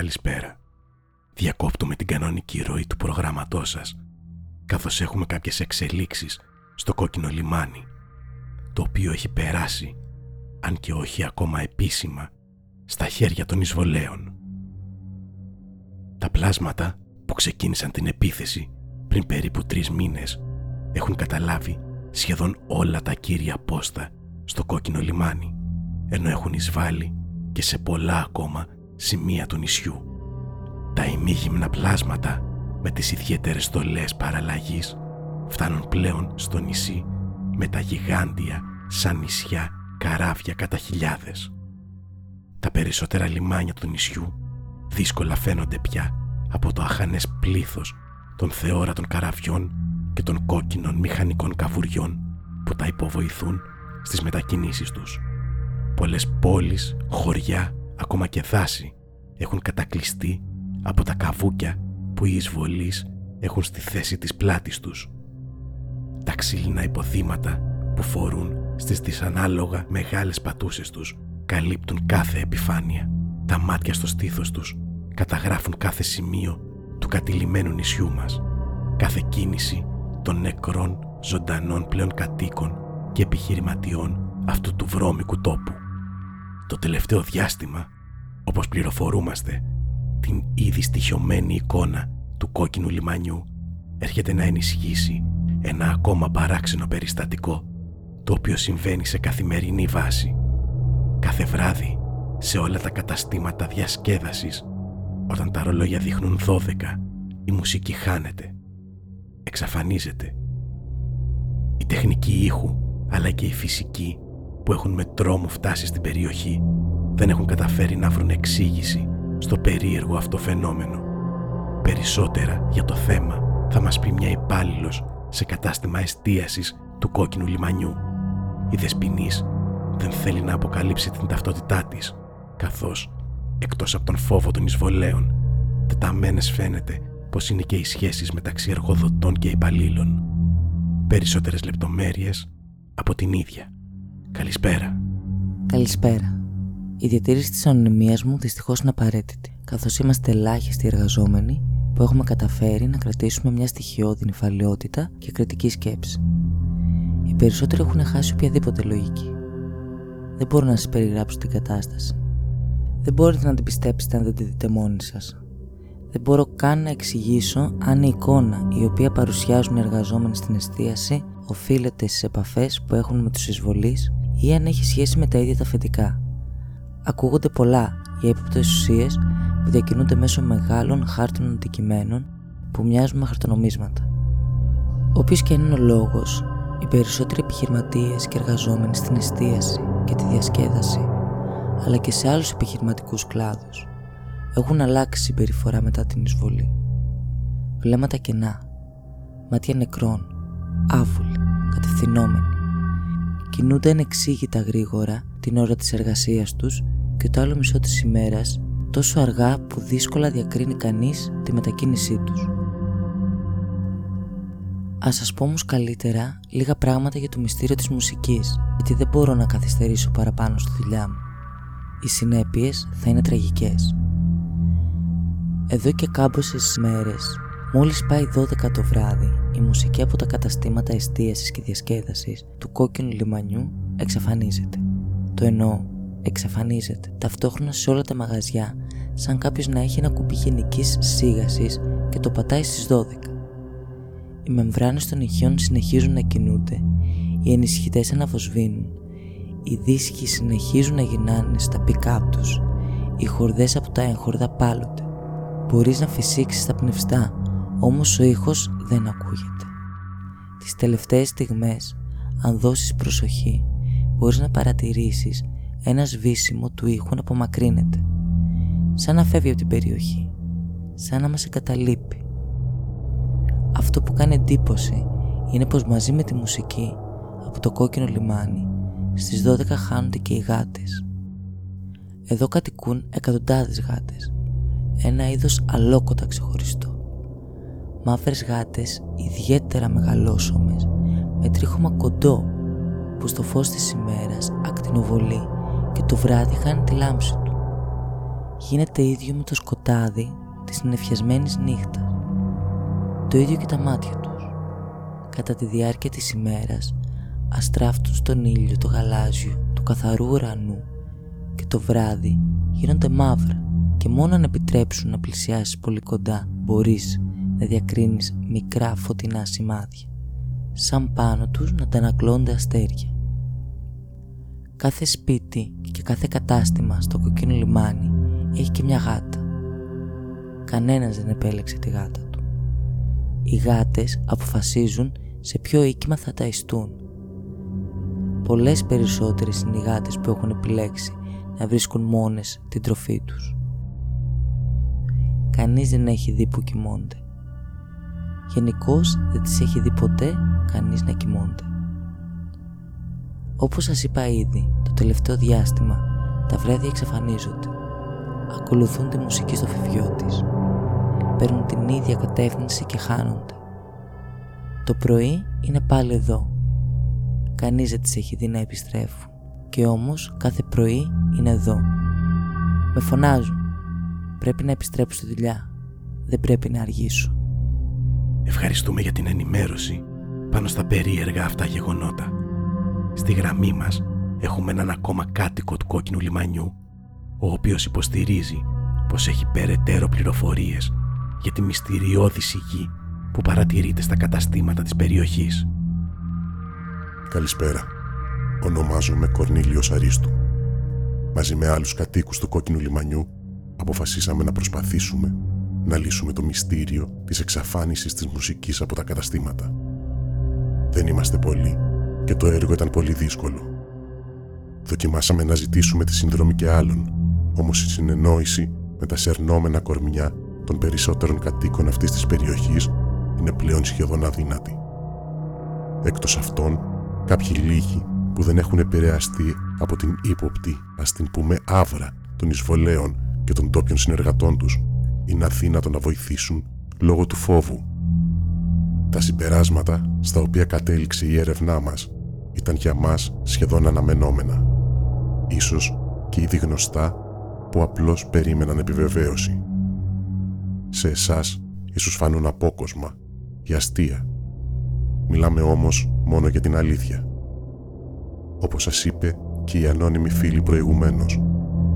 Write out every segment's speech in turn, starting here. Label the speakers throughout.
Speaker 1: Άκροάτριες και ακροατές καλησπέρα. Διακόπτουμε την κανονική ροή του προγράμματός σας, καθώς έχουμε κάποιες εξελίξεις στο κόκκινο λιμάνι, το οποίο έχει περάσει, αν και όχι ακόμα επίσημα, στα χέρια των εισβολέων. Τα πλάσματα που ξεκίνησαν την επίθεση πριν περίπου τρεις μήνες έχουν καταλάβει σχεδόν όλα τα κύρια πόστα στο κόκκινο λιμάνι, ενώ έχουν εισβάλει και σε πολλά ακόμα σημεία του νησιού. Τα ημίγυμνα πλάσματα με τις ιδιαίτερες στολές παραλλαγής φτάνουν πλέον στο νησί με τα γιγάντια σαν νησιά καράβια κατά χιλιάδες. Τα περισσότερα λιμάνια του νησιού δύσκολα φαίνονται πια από το αχανές πλήθος των θεόρατων καραβιών και των κόκκινων μηχανικών καβουριών που τα υποβοηθούν στις μετακινήσεις τους. Πολλές πόλεις, χωριά, ακόμα και δάση έχουν κατακλειστεί από τα καβούκια που οι εισβολείς έχουν στη θέση της πλάτης τους. Τα ξύλινα υποδήματα που φορούν στις δυσανάλογα μεγάλες πατούσες τους καλύπτουν κάθε επιφάνεια. Τα μάτια στο στήθος τους καταγράφουν κάθε σημείο του κατηλημένου νησιού μας. Κάθε κίνηση των νεκρών ζωντανών πλέον κατοίκων και επιχειρηματιών αυτού του βρώμικου τόπου. Το τελευταίο διάστημα, όπως πληροφορούμαστε, την ήδη στοιχειωμένη εικόνα του κόκκινου λιμανιού έρχεται να ενισχύσει ένα ακόμα παράξενο περιστατικό το οποίο συμβαίνει σε καθημερινή βάση. Κάθε βράδυ σε όλα τα καταστήματα διασκέδασης όταν τα ρολόγια δείχνουν 12 η μουσική χάνεται, εξαφανίζεται. Η τεχνική ήχου αλλά και η φυσική που έχουν με τρόμο φτάσει στην περιοχή δεν έχουν καταφέρει να βρουν εξήγηση στο περίεργο αυτό φαινόμενο. Περισσότερα για το θέμα θα μας πει μια υπάλληλος σε κατάστημα εστίασης του κόκκινου λιμανιού. Η Δεσποινής δεν θέλει να αποκαλύψει την ταυτότητά της, καθώς, εκτός από τον φόβο των εισβολέων, τεταμένες φαίνεται πως είναι και οι σχέσεις μεταξύ εργοδοτών και υπαλλήλων. Περισσότερες λεπτομέρειες από την ίδια. Καλησπέρα.
Speaker 2: Καλησπέρα. Η διατήρηση της ανωνυμίας μου δυστυχώς είναι απαραίτητη, καθώς είμαστε ελάχιστοι εργαζόμενοι που έχουμε καταφέρει να κρατήσουμε μια στοιχειώδη νυφαλιότητα και κριτική σκέψη. Οι περισσότεροι έχουν χάσει οποιαδήποτε λογική. Δεν μπορώ να σας περιγράψω την κατάσταση. Δεν μπορείτε να την πιστέψετε αν δεν τη δείτε μόνοι σας. Δεν μπορώ καν να εξηγήσω αν η εικόνα η οποία παρουσιάζουν οι εργαζόμενοι στην εστίαση οφείλεται στις επαφές που έχουν με τους εισβολείς ή αν έχει σχέση με τα ίδια τα αφεντικά. Ακούγονται πολλά για ύποπτε ουσίες που διακινούνται μέσω μεγάλων χάρτινων αντικειμένων που μοιάζουν με χαρτονομίσματα. Όποιος και είναι ο λόγος, οι περισσότεροι επιχειρηματίες και εργαζόμενοι στην εστίαση και τη διασκέδαση, αλλά και σε άλλους επιχειρηματικούς κλάδους, έχουν αλλάξει συμπεριφορά μετά την εισβολή. Βλέμματα κενά, μάτια νεκρών, άβουλοι, κατευθυνόμενοι. Κινούνται ανεξήγητα γρήγορα την ώρα της εργασίας τους και το άλλο μισό της ημέρας τόσο αργά που δύσκολα διακρίνει κανείς τη μετακίνησή τους. Ας σας πω όμως καλύτερα λίγα πράγματα για το μυστήριο της μουσικής, γιατί δεν μπορώ να καθυστερήσω παραπάνω στη δουλειά μου. Οι συνέπειες θα είναι τραγικές. Εδώ και κάμποσες μέρες, μόλις πάει 12 το βράδυ, η μουσική από τα καταστήματα εστίασης και διασκέδασης του κόκκινου λιμανιού εξαφανίζεται. Το εννοώ, εξαφανίζεται ταυτόχρονα σε όλα τα μαγαζιά σαν κάποιος να έχει ένα κουμπί γενικής σίγασης και το πατάει στις 12. Οι μεμβράνες των ηχείων συνεχίζουν να κινούνται, οι ενισχυτές αναβοσβήνουν, οι δίσκοι συνεχίζουν να γυρνάνε στα pick-up τους, οι χορδές από τα έγχορδα πάλονται. Μπορείς να φυσήξεις τα πνευστά, όμως ο ήχος δεν ακούγεται. Τις τελευταίες στιγμές, αν δώσεις προσοχή, μπορείς να παρατηρήσεις ένα σβήσιμο του ήχου να απομακρύνεται. Σαν να φεύγει από την περιοχή. Σαν να μας εγκαταλείπει. Αυτό που κάνει εντύπωση είναι πως μαζί με τη μουσική από το κόκκινο λιμάνι στις 12 χάνονται και οι γάτες. Εδώ κατοικούν εκατοντάδες γάτες. Ένα είδος αλόκοτα ξεχωριστό. Μαύρες γάτες ιδιαίτερα μεγαλόσωμες με τρίχωμα κοντό που στο φως της ημέρας ακτινοβολεί και το βράδυ χάνει τη λάμψη του. γίνεται ίδιο με το σκοτάδι της συννεφιασμένης νύχτας. Το ίδιο και τα μάτια τους. Κατά τη διάρκεια της ημέρας αστράφτουν στον ήλιο το γαλάζιο του καθαρού ουρανού και το βράδυ γίνονται μαύρα και μόνο αν επιτρέψουν να πλησιάσεις πολύ κοντά μπορείς να διακρίνεις μικρά φωτεινά σημάδια σαν πάνω τους να τανακλώνται αστέρια. Κάθε σπίτι και κάθε κατάστημα στο κοκκίνο λιμάνι έχει και μια γάτα. Κανένας δεν επέλεξε τη γάτα του. Οι γάτες αποφασίζουν σε ποιο οίκημα θα ταϊστούν. Πολλές περισσότερες είναι οι γάτες που έχουν επιλέξει να βρίσκουν μόνες την τροφή τους. Κανείς δεν έχει δει που κοιμώνται. Γενικώς δεν τις έχει δει ποτέ κανείς να κοιμώνται. Όπως σας είπα ήδη, το τελευταίο διάστημα τα βράδια εξαφανίζονται. Ακολουθούν τη μουσική στο φιβιό της. Παίρνουν την ίδια κατεύθυνση και χάνονται. Το πρωί είναι πάλι εδώ. Κανείς δεν τις έχει δει να επιστρέφουν. Και όμως κάθε πρωί είναι εδώ. Με φωνάζουν. Πρέπει να επιστρέψω στη δουλειά. Δεν πρέπει να αργήσω.
Speaker 1: Ευχαριστούμε για την ενημέρωση πάνω στα περίεργα αυτά γεγονότα. Στη γραμμή μας έχουμε έναν ακόμα κάτοικο του κόκκινου λιμανιού, ο οποίος υποστηρίζει πως έχει περαιτέρω πληροφορίες για τη μυστηριώδη σιγή που παρατηρείται στα καταστήματα της περιοχής.
Speaker 3: Καλησπέρα. Ονομάζομαι Κορνίλιος Αρίστου. Μαζί με άλλους κατοίκους του κόκκινου λιμανιού αποφασίσαμε να προσπαθήσουμε να λύσουμε το μυστήριο της εξαφάνισης της μουσικής από τα καταστήματα. Δεν είμαστε πολλοί και το έργο ήταν πολύ δύσκολο. Δοκιμάσαμε να ζητήσουμε τη συνδρομή και άλλων, όμως η συνεννόηση με τα σερνόμενα κορμιά των περισσότερων κατοίκων αυτής της περιοχής είναι πλέον σχεδόν αδύνατη. Εκτός αυτών, κάποιοι λίγοι που δεν έχουν επηρεαστεί από την ύποπτη, ας την πούμε άβρα των εισβολέων και των τόπιων συνεργατών τους, είναι αδύνατο να βοηθήσουν λόγω του φόβου. Τα συμπεράσματα στα οποία κατέληξε η έρευνά μας ήταν για μας σχεδόν αναμενόμενα. Ίσως και ήδη γνωστά που απλώς περίμεναν επιβεβαίωση. Σε εσάς ίσως φανούν απόκοσμα ή αστεία. Μιλάμε όμως μόνο για την αλήθεια. Όπως σας είπε και η ανώνυμη φίλη προηγουμένως,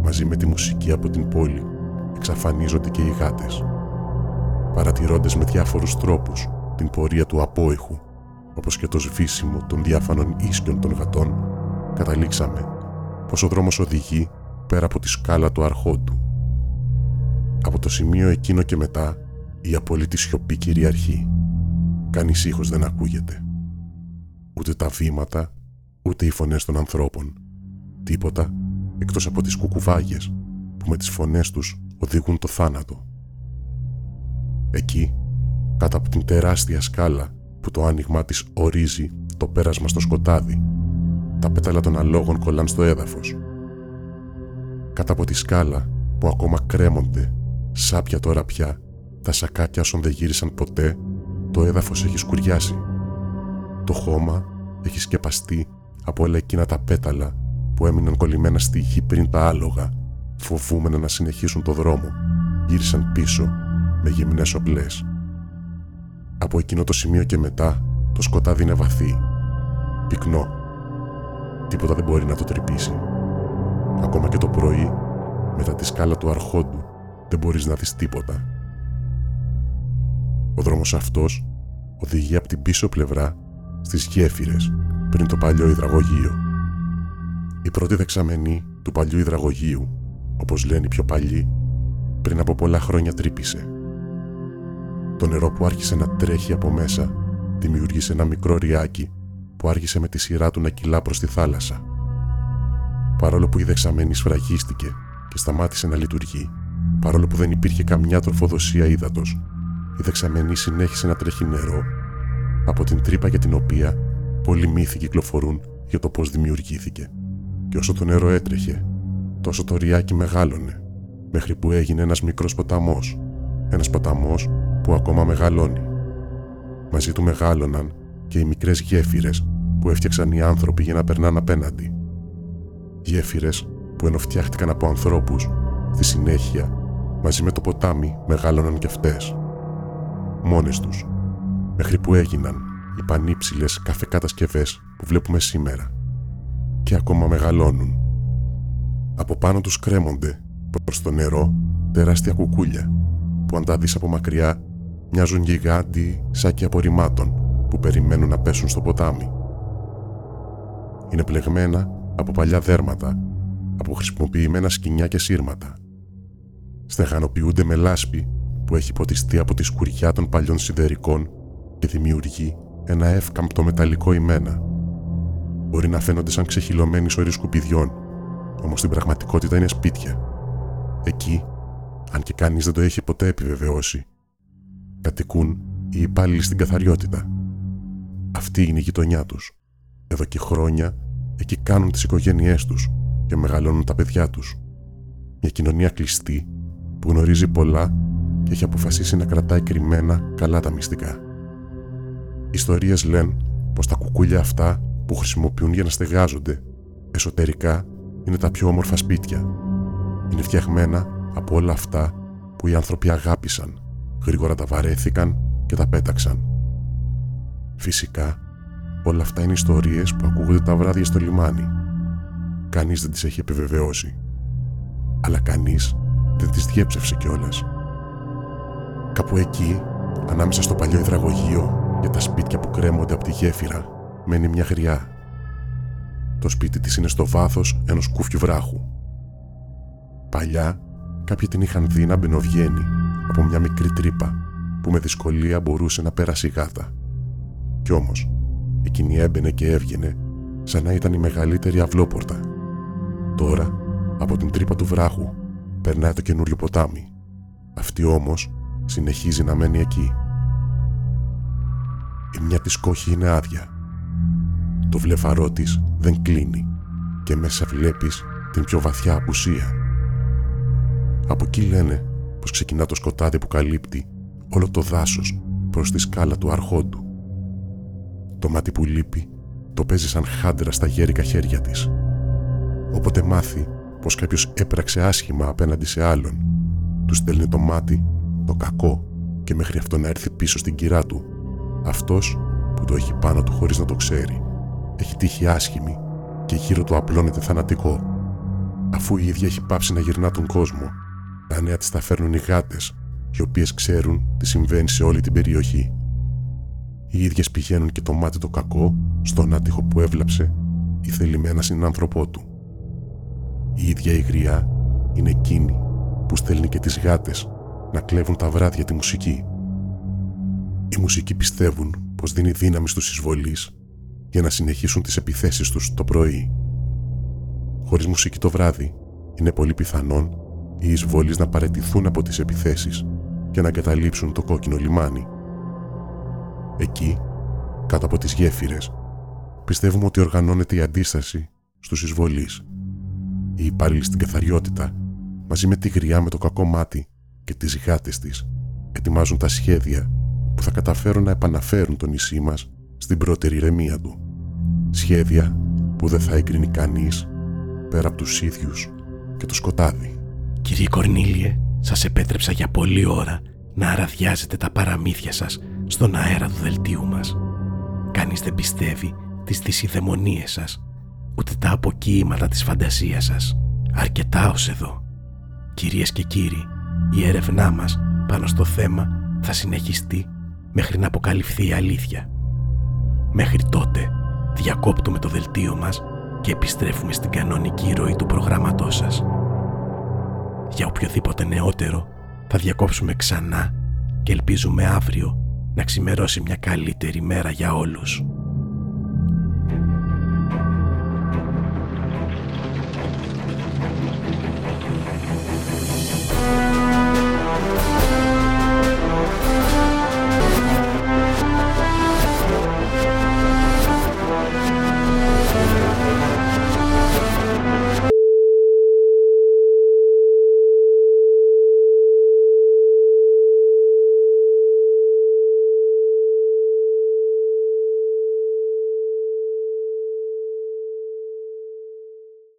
Speaker 3: μαζί με τη μουσική από την πόλη, εξαφανίζονται και οι γάτες. Παρατηρώντας με διάφορους τρόπους την πορεία του απόϊχου, όπως και το σβήσιμο των διάφανων ίσκιων των γατών, καταλήξαμε πως ο δρόμος οδηγεί πέρα από τη σκάλα του αρχόντου. Από το σημείο εκείνο και μετά, η απόλυτη σιωπή κυριαρχεί. Κανείς ήχος δεν ακούγεται. Ούτε τα βήματα, ούτε οι φωνές των ανθρώπων. Τίποτα, εκτός από τις κουκουβάγες, που με τις φωνές τους οδηγούν το θάνατο. Εκεί, κάτω από την τεράστια σκάλα που το άνοιγμά της ορίζει το πέρασμα στο σκοτάδι, τα πέταλα των αλόγων κολλάν στο έδαφος. Κάτω από τη σκάλα που ακόμα κρέμονται, σάπια τώρα πια, τα σακάκια όσων δεν γύρισαν ποτέ, το έδαφος έχει σκουριάσει. Το χώμα έχει σκεπαστεί από όλα εκείνα τα πέταλα που έμειναν κολλημένα στη γη πριν τα άλογα φοβούμενα να συνεχίσουν το δρόμο, γύρισαν πίσω με γυμνές οπλές. Από εκείνο το σημείο και μετά, το σκοτάδι είναι βαθύ, πυκνό. Τίποτα δεν μπορεί να το τρυπήσει. Ακόμα και το πρωί, μετά τη σκάλα του αρχόντου, δεν μπορείς να δεις τίποτα. Ο δρόμος αυτός οδηγεί από την πίσω πλευρά στις γέφυρες πριν το παλιό υδραγωγείο. Η πρώτη δεξαμενή του παλιού υδραγωγείου όπως λένε οι πιο παλιοί, πριν από πολλά χρόνια τρύπησε. Το νερό που άρχισε να τρέχει από μέσα δημιούργησε ένα μικρό ριάκι που άρχισε με τη σειρά του να κυλά προς τη θάλασσα. Παρόλο που η δεξαμένη σφραγίστηκε και σταμάτησε να λειτουργεί, παρόλο που δεν υπήρχε καμιά τροφοδοσία ύδατος, η δεξαμενή συνέχισε να τρέχει νερό από την τρύπα για την οποία πολλοί μύθοι κυκλοφορούν για το πώς δημιουργήθηκε. Και όσο το νερό έτρεχε, τόσο το ριάκι μεγάλωνε, μέχρι που έγινε ένας μικρός ποταμός, ένας ποταμός που ακόμα μεγαλώνει. Μαζί του μεγάλωναν και οι μικρές γέφυρες που έφτιαξαν οι άνθρωποι για να περνάνε απέναντι. Γέφυρες που ενώ φτιάχτηκαν από ανθρώπους, στη συνέχεια, μαζί με το ποτάμι, μεγάλωναν κι αυτές. Μόνες τους, μέχρι που έγιναν οι πανύψηλες καφεκατασκευές που βλέπουμε σήμερα και ακόμα μεγαλώνουν. Από πάνω τους κρέμονται προς το νερό τεράστια κουκούλια που αν τα δεις από μακριά μοιάζουν γιγάντι σάκια απορριμμάτων που περιμένουν να πέσουν στο ποτάμι. Είναι πλεγμένα από παλιά δέρματα, από χρησιμοποιημένα σκοινιά και σύρματα. Στεγανοποιούνται με λάσπη που έχει ποτιστεί από τη σκουριά των παλιών σιδερικών και δημιουργεί ένα εύκαμπτο μεταλλικό ημένα. Μπορεί να φαίνονται σαν ξεχυλωμένοι σωροί σκουπιδιών, όμως στην πραγματικότητα είναι σπίτια. Εκεί, αν και κανείς δεν το έχει ποτέ επιβεβαιώσει, κατοικούν οι υπάλληλοι στην καθαριότητα. Αυτή είναι η γειτονιά τους. Εδώ και χρόνια εκεί κάνουν τις οικογένειές τους και μεγαλώνουν τα παιδιά τους. Μια κοινωνία κλειστή που γνωρίζει πολλά και έχει αποφασίσει να κρατάει κρυμμένα καλά τα μυστικά. Ιστορίες λένε πως τα κουκούλια αυτά που χρησιμοποιούν για να στεγάζονται εσωτερικά είναι τα πιο όμορφα σπίτια. Είναι φτιαγμένα από όλα αυτά που οι άνθρωποι αγάπησαν, γρήγορα τα βαρέθηκαν και τα πέταξαν. Φυσικά, όλα αυτά είναι ιστορίες που ακούγονται τα βράδια στο λιμάνι. Κανείς δεν τις έχει επιβεβαιώσει. Αλλά κανείς δεν τις διέψευσε κιόλας. Κάπου εκεί, ανάμεσα στο παλιό υδραγωγείο και τα σπίτια που κρέμονται από τη γέφυρα, μένει μια γριά. Το σπίτι της είναι στο βάθος ενός κούφιου βράχου. Παλιά, κάποιοι την είχαν δει να μπαινοβγαίνει από μια μικρή τρύπα που με δυσκολία μπορούσε να πέρασει γάτα. Κι όμως, εκείνη έμπαινε και έβγαινε σαν να ήταν η μεγαλύτερη αυλόπορτα. Τώρα, από την τρύπα του βράχου, περνάει το καινούριο ποτάμι. Αυτή όμως συνεχίζει να μένει εκεί. Η μια της κόχη είναι άδεια. Το βλεφαρό της δεν κλείνει και μέσα βλέπεις την πιο βαθιά απουσία. Από εκεί λένε πως ξεκινά το σκοτάδι που καλύπτει όλο το δάσος προς τη σκάλα του αρχόντου. Το μάτι που λείπει το παίζει σαν χάντρα στα γέρικα χέρια της. Όποτε μάθει πως κάποιος έπραξε άσχημα απέναντι σε άλλον, του στέλνει το μάτι, το κακό και μέχρι αυτό να έρθει πίσω στην κυρά του. Αυτός που το έχει πάνω του χωρίς να το ξέρει, έχει τύχει άσχημη και γύρω του απλώνεται θανατικό. Αφού η ίδια έχει πάψει να γυρνά τον κόσμο, τα νέα της τα φέρνουν οι γάτες, οι οποίες ξέρουν τι συμβαίνει σε όλη την περιοχή. Οι ίδιες πηγαίνουν και το μάτι το κακό στον άτυχο που έβλαψε ή θελημένα συνάνθρωπό του. Η ίδια η γριά είναι εκείνη που στέλνει και τις γάτες να κλέβουν τα βράδια τη μουσική. Οι μουσικοί πιστεύουν πως δίνει δύναμη στους εισβολείς για να συνεχίσουν τις επιθέσεις τους το πρωί. Χωρίς μουσική το βράδυ, είναι πολύ πιθανόν οι εισβολείς να παρετηθούν από τις επιθέσεις και να εγκαταλείψουν το κόκκινο λιμάνι. Εκεί, κάτω από τις γέφυρες, πιστεύουμε ότι οργανώνεται η αντίσταση στους εισβολείς. Οι υπάλληλοι στην καθαριότητα, μαζί με τη γριά με το κακό μάτι και τις γάτες της, ετοιμάζουν τα σχέδια που θα καταφέρουν να επαναφέρουν το νησί μας στην πρώτερη ηρεμία του. Σχέδια που δεν θα εγκρίνει κανείς πέρα από τους ίδιους και το σκοτάδι.
Speaker 1: Κύριε Κορνίλιε, σας επέτρεψα για πολλή ώρα να αραδιάζετε τα παραμύθια σας στον αέρα του δελτίου μας. Κανείς δεν πιστεύει τις δυσιδαιμονίες σας, ούτε τα αποκοίηματα της φαντασίας σας. Αρκετά ως εδώ. Κυρίες και κύριοι, η έρευνά μας πάνω στο θέμα θα συνεχιστεί μέχρι να αποκαλυφθεί η αλήθεια. Μέχρι τότε διακόπτουμε το δελτίο μας και επιστρέφουμε στην κανονική ροή του προγράμματός σας. Για οποιοδήποτε νεότερο θα διακόψουμε ξανά και ελπίζουμε αύριο να ξημερώσει μια καλύτερη μέρα για όλους.